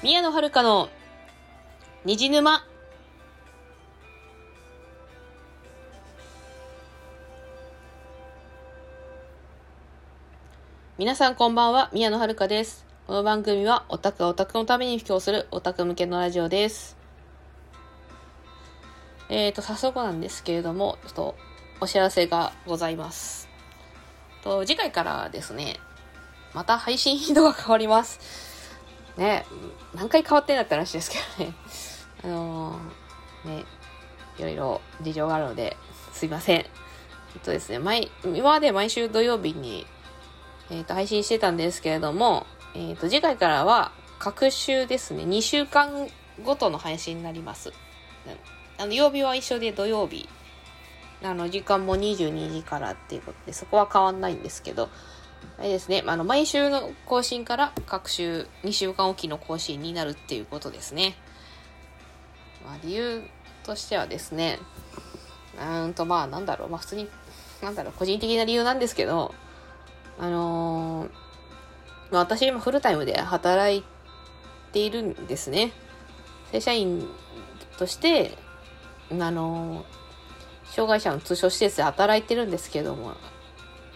宮野遥の虹沼。皆さんこんばんは、宮野遥です。この番組はオタクがオタクのために布教するオタク向けのラジオです。えーと、早速なんですけれども、ちょっとお知らせがございます。と次回からですね、また配信頻度が変わります。ね、何回変わってんだったらしいですけどね。あのー、ね、いろいろ事情があるので、すいません。えっとですね、毎、今まで毎週土曜日に、えっ、と、配信してたんですけれども、えっ、と、次回からは、各週ですね、2週間ごとの配信になります。あの、曜日は一緒で土曜日。あの、時間も22時からっていうことで、そこは変わんないんですけど、あれですね、あの、毎週の更新から各週2週間おきの更新になるっていうことですね。まあ、理由としてはですね、うんと、まあ、なんだろう、まあ、普通に、なんだろう、個人的な理由なんですけど、あのーまあ、私今フルタイムで働いているんですね。正社員として、あのー障害者の通所施設で働いてるんですけども、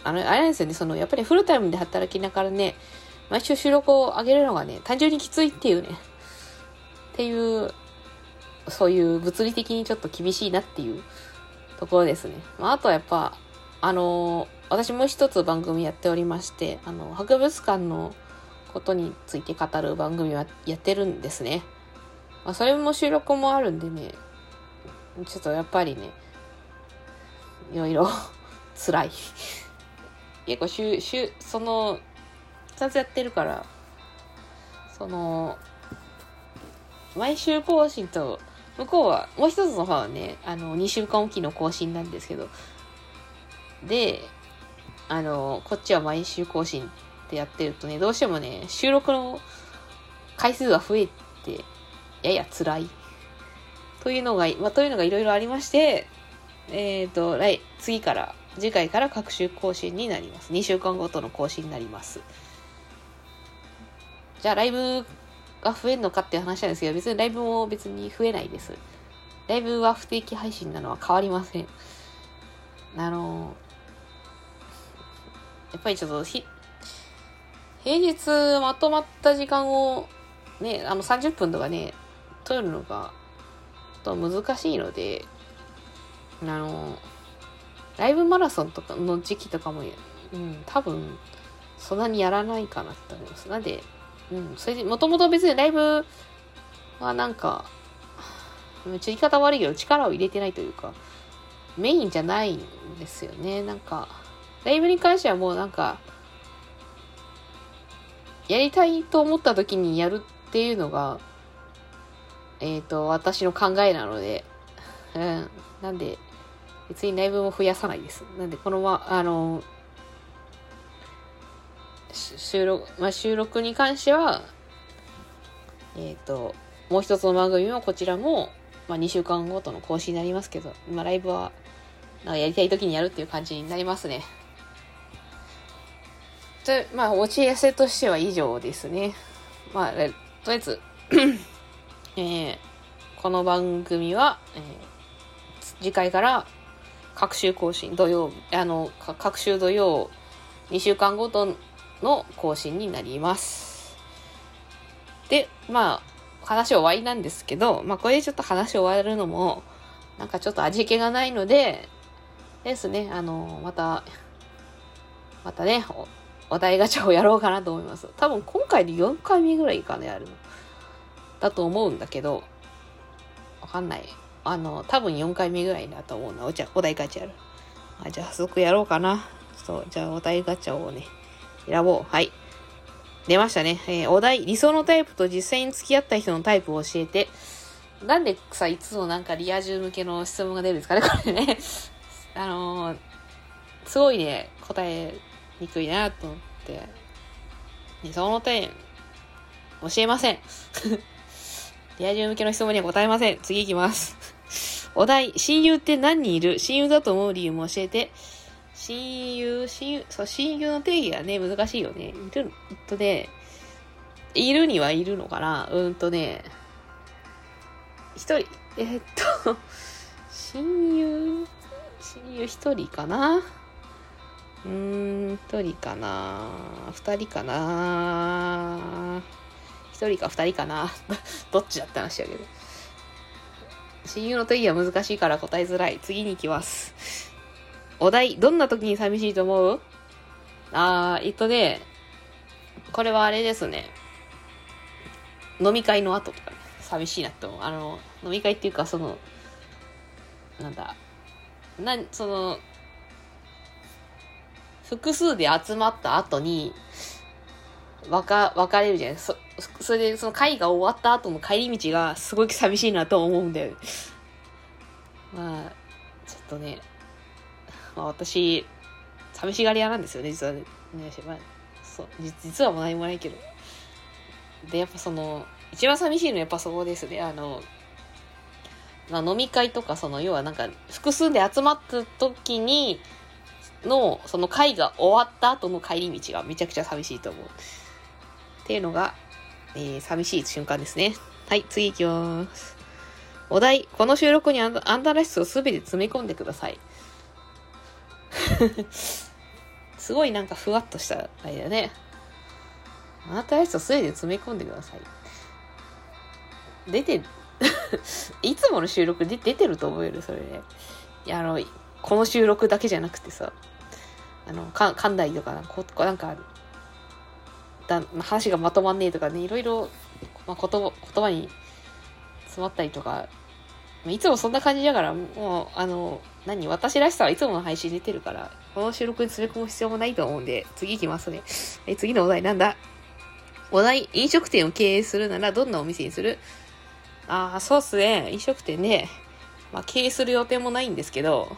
あの、あれなんですよね、その、やっぱりフルタイムで働きながらね、毎週収録を上げるのがね、単純にきついっていうね、っていう、そういう物理的にちょっと厳しいなっていうところですね。まあ、あとはやっぱ、あの私もう一つ番組やっておりまして、あの、博物館のことについて語る番組はやってるんですね。まあ、それも収録もあるんでね、ちょっとやっぱりね、いろいろ 辛い。結構週、週、その、2つやってるから、その、毎週更新と、向こうは、もう一つの方はね、あの、2週間おきの更新なんですけど、で、あの、こっちは毎週更新ってやってるとね、どうしてもね、収録の回数が増えて、やや辛い。というのが、まあ、というのがいろいろありまして、えっ、と、来、次から、次回から各週更新になります。2週間ごとの更新になります。じゃあ、ライブが増えるのかっていう話なんですけど、別にライブも別に増えないです。ライブは不定期配信なのは変わりません。あの、やっぱりちょっとひ、平日まとまった時間をね、あの30分とかね、取るのが、と難しいので、あの、ライブマラソンとかの時期とかも、うん、多分、そんなにやらないかなって思います。なんで、うん、それで、もともと別にライブはなんか、めっちゃ言い方悪いけど力を入れてないというか、メインじゃないんですよね。なんか、ライブに関してはもうなんか、やりたいと思った時にやるっていうのが、えっ、と、私の考えなので、うん。なんで、別にライブも増やさないです。なんで、このまま、あの、収録、まあ、収録に関しては、えっ、と、もう一つの番組もこちらも、まあ、2週間ごとの更新になりますけど、まあ、ライブは、なんかやりたい時にやるっていう感じになりますね。と、まあ、お知らせとしては以上ですね。まあ、とりあえず、えーこの番組は、えー次回から各週更新、土曜、あの、各週土曜、2週間ごとの更新になります。で、まあ、話終わりなんですけど、まあ、これでちょっと話終わるのも、なんかちょっと味気がないので、ですね、あの、また、またね、おお題ガチャをやろうかなと思います。多分今回で4回目ぐらいかな、やるの。だと思うんだけど、わかんない。あの、多分4回目ぐらいだと思うな。じゃあ、お題ガチャやる。あじゃあ、早速やろうかな。そう、じゃあ、お題ガチャをね、選ぼう。はい。出ましたね。えーお題、理想のタイプと実際に付き合った人のタイプを教えて。なんでさ、いつもなんかリア充向けの質問が出るんですかね、これね。あのーすごいね、答えにくいなと思って。理想のタイプ、教えません。リア充向けの質問には答えません。次行きます。お題、親友って何人いる？親友だと思う理由も教えて。親友、親友、そう、親友の定義がね、難しいよね。いる、えっとね、いるにはいるのかな？うんとね、一人、え、っと、親友、親友一人かな？うーん、一人かな？二人かな？一人か二人かな？どっちだって話だけど。親友の定義は難しいから答えづらい。次に行きます。お題、どんな時に寂しいと思う？あー、えっとね、これはあれですね。飲み会の後とかね、寂しいなって思う。あの、飲み会っていうか、その、なんだ、な、その、複数で集まった後に、わか、別れるじゃないそ、それでその会が終わった後の帰り道がすごく寂しいなと思うんだよ。まあ、ちょっとね、まあ私、寂しがり屋なんですよね、実はね。まあ、そう、実はもう何もないけど。で、やっぱその、一番寂しいのはやっぱそこですね。あの、まあ、飲み会とか、その、要はなんか、複数で集まった時に、の、その会が終わった後の帰り道がめちゃくちゃ寂しいと思う。っていうのが、えー、寂しい瞬間ですね。はい、次行きます。お題、この収録にあんたらしさをすべて詰め込んでください。すごいなんかふわっとしたあれだよね。あなたらしさをすべて詰め込んでください。出て、いつもの収録で出てると思うよ、それね。いや、あの、この収録だけじゃなくてさ、あの、か、噛んだりとか、ここなんか、だ話がまとまんねえとかね、いろいろ、まあ、言葉、言葉に詰まったりとか、いつもそんな感じだから、もう、あの、何私らしさはいつもの配信出てるから、この収録に詰め込む必要もないと思うんで、次行きますね。え、次のお題なんだ？お題、飲食店を経営するならどんなお店にする？ああ、そうっすね。飲食店ね。まあ、経営する予定もないんですけど、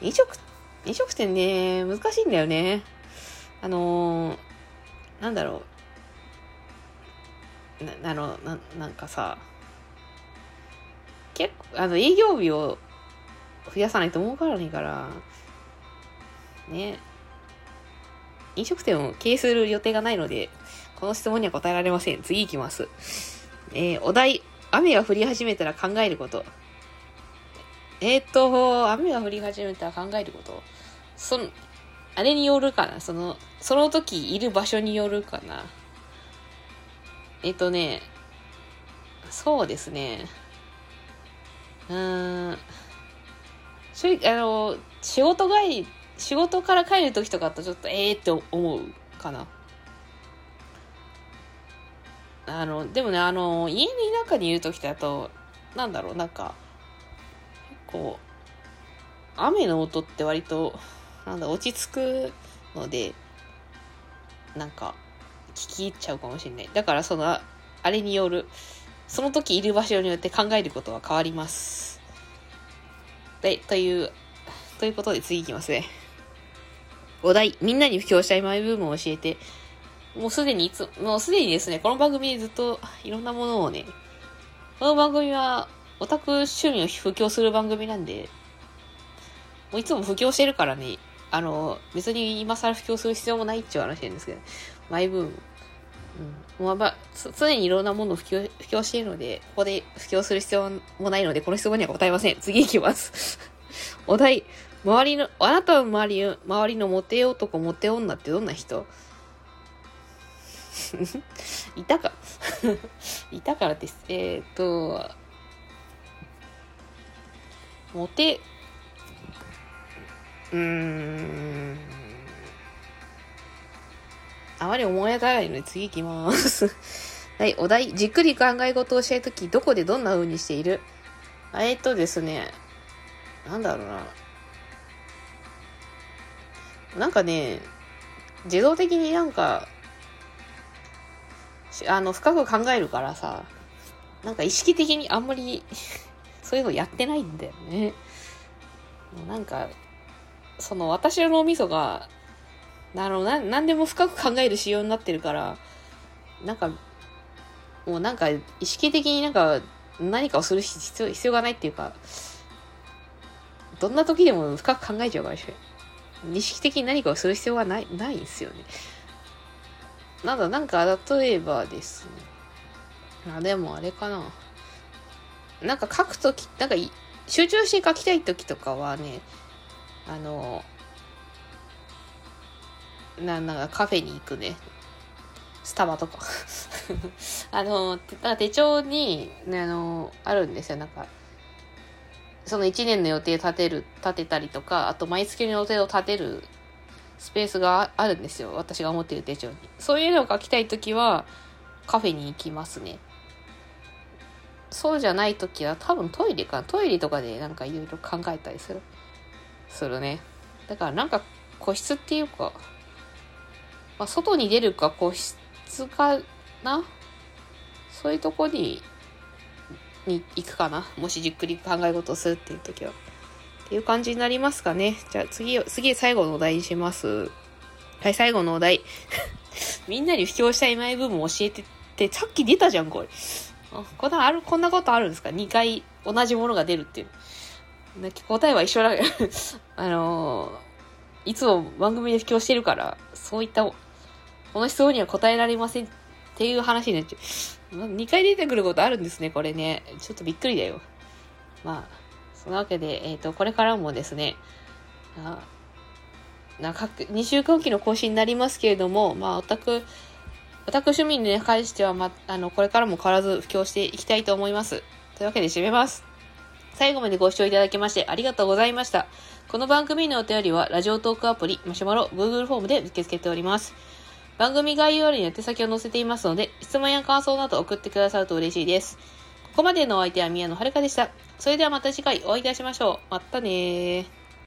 飲食、飲食店ね、難しいんだよね。あのー、なんだろう。な、あの、な、なんかさ、結構、あの、営業日を増やさないと儲からないから、ね。飲食店を経営する予定がないので、この質問には答えられません。次行きます。えー、お題、雨が降り始めたら考えること。えっ、と、雨が降り始めたら考えることそ、あれによるかなその、その時いる場所によるかなえっ、とね、そうですね。うーん。それ、あの、仕事帰り、仕事から帰る時とかとちょっとええって思うかな。あの、でもね、あの、家の中にいる時だと、なんだろう、なんか、こう、雨の音って割と、なんだ、落ち着くので、なんか、聞き入っちゃうかもしれない。だからその、あれによる、その時いる場所によって考えることは変わります。で、という、ということで次いきますね。お題、みんなに布教したいマイブームを教えて、もうすでにいつ、もうすでにですね、この番組でずっといろんなものをね、この番組はオタク趣味を布教する番組なんで、もういつも布教してるからね、あの、別に今更布教する必要もないっていう話なんですけど、マイブーム。うん。もうまあ、常にいろんなものを布教、布教しているので、ここで布教する必要もないので、この質問には答えません。次行きます。お題、周りの、あなたの周り、周りのモテ男、モテ女ってどんな人？いたか いたからです。えっ、と、モテ、うーん。あまり思い当たらないので次行きます。はい、お題。じっくり考え事をしたいとき、どこでどんな風にしている？えっとですね、なんだろうな。なんかね、自動的になんか、あの、深く考えるからさ、なんか意識的にあんまり そういうのやってないんだよね。なんか、その私の脳みそが、あの、な、なんでも深く考える仕様になってるから、なんか、もうなんか意識的になんか何かをする必要必要がないっていうか、どんな時でも深く考えちゃうからし意識的に何かをする必要がない、ないんですよね。なんだ、なんか例えばですね。あ、でもあれかな。なんか書くとき、なんか集中して書きたいときとかはね、あの、な、なんかカフェに行くね。スタバとか。あの、手帳に、ね、あの、あるんですよ。なんか、その1年の予定立てる、立てたりとか、あと毎月の予定を立てるスペースがあるんですよ。私が持ってる手帳に。そういうのを書きたいときは、カフェに行きますね。そうじゃないときは多分トイレかトイレとかでなんかいろいろ考えたりする。するね。だからなんか個室っていうか、まあ、外に出るか個室かな？そういうとこに、に行くかな？もしじっくり考え事をするっていう時は。っていう感じになりますかね。じゃあ次、次最後のお題にします。はい、最後のお題。みんなに布教したいマイ部分教えてって、さっき出たじゃん、これ。あこんなある、こんなことあるんですか ?2 回同じものが出るっていう。答えは一緒だ あのー、いつも番組で布教してるから、そういった、この質問には答えられませんっていう話になっちゃう。2回出てくることあるんですね、これね。ちょっとびっくりだよ。まあ、そのわけで、えっ、ー、と、これからもですね、あな2週間期の更新になりますけれども、まあ、オタク、オタク趣味に関しては、ま、あの、これからも変わらず布教していきたいと思います。というわけで締めます。最後までご視聴いただきましてありがとうございました。この番組のお便りは、ラジオトークアプリ、マシュマロ、Google フォームで受け付けております。番組概要欄に宛先を載せていますので、質問や感想など送ってくださると嬉しいです。ここまでのお相手は宮野遥でした。それではまた次回お会いいたしましょう。またねー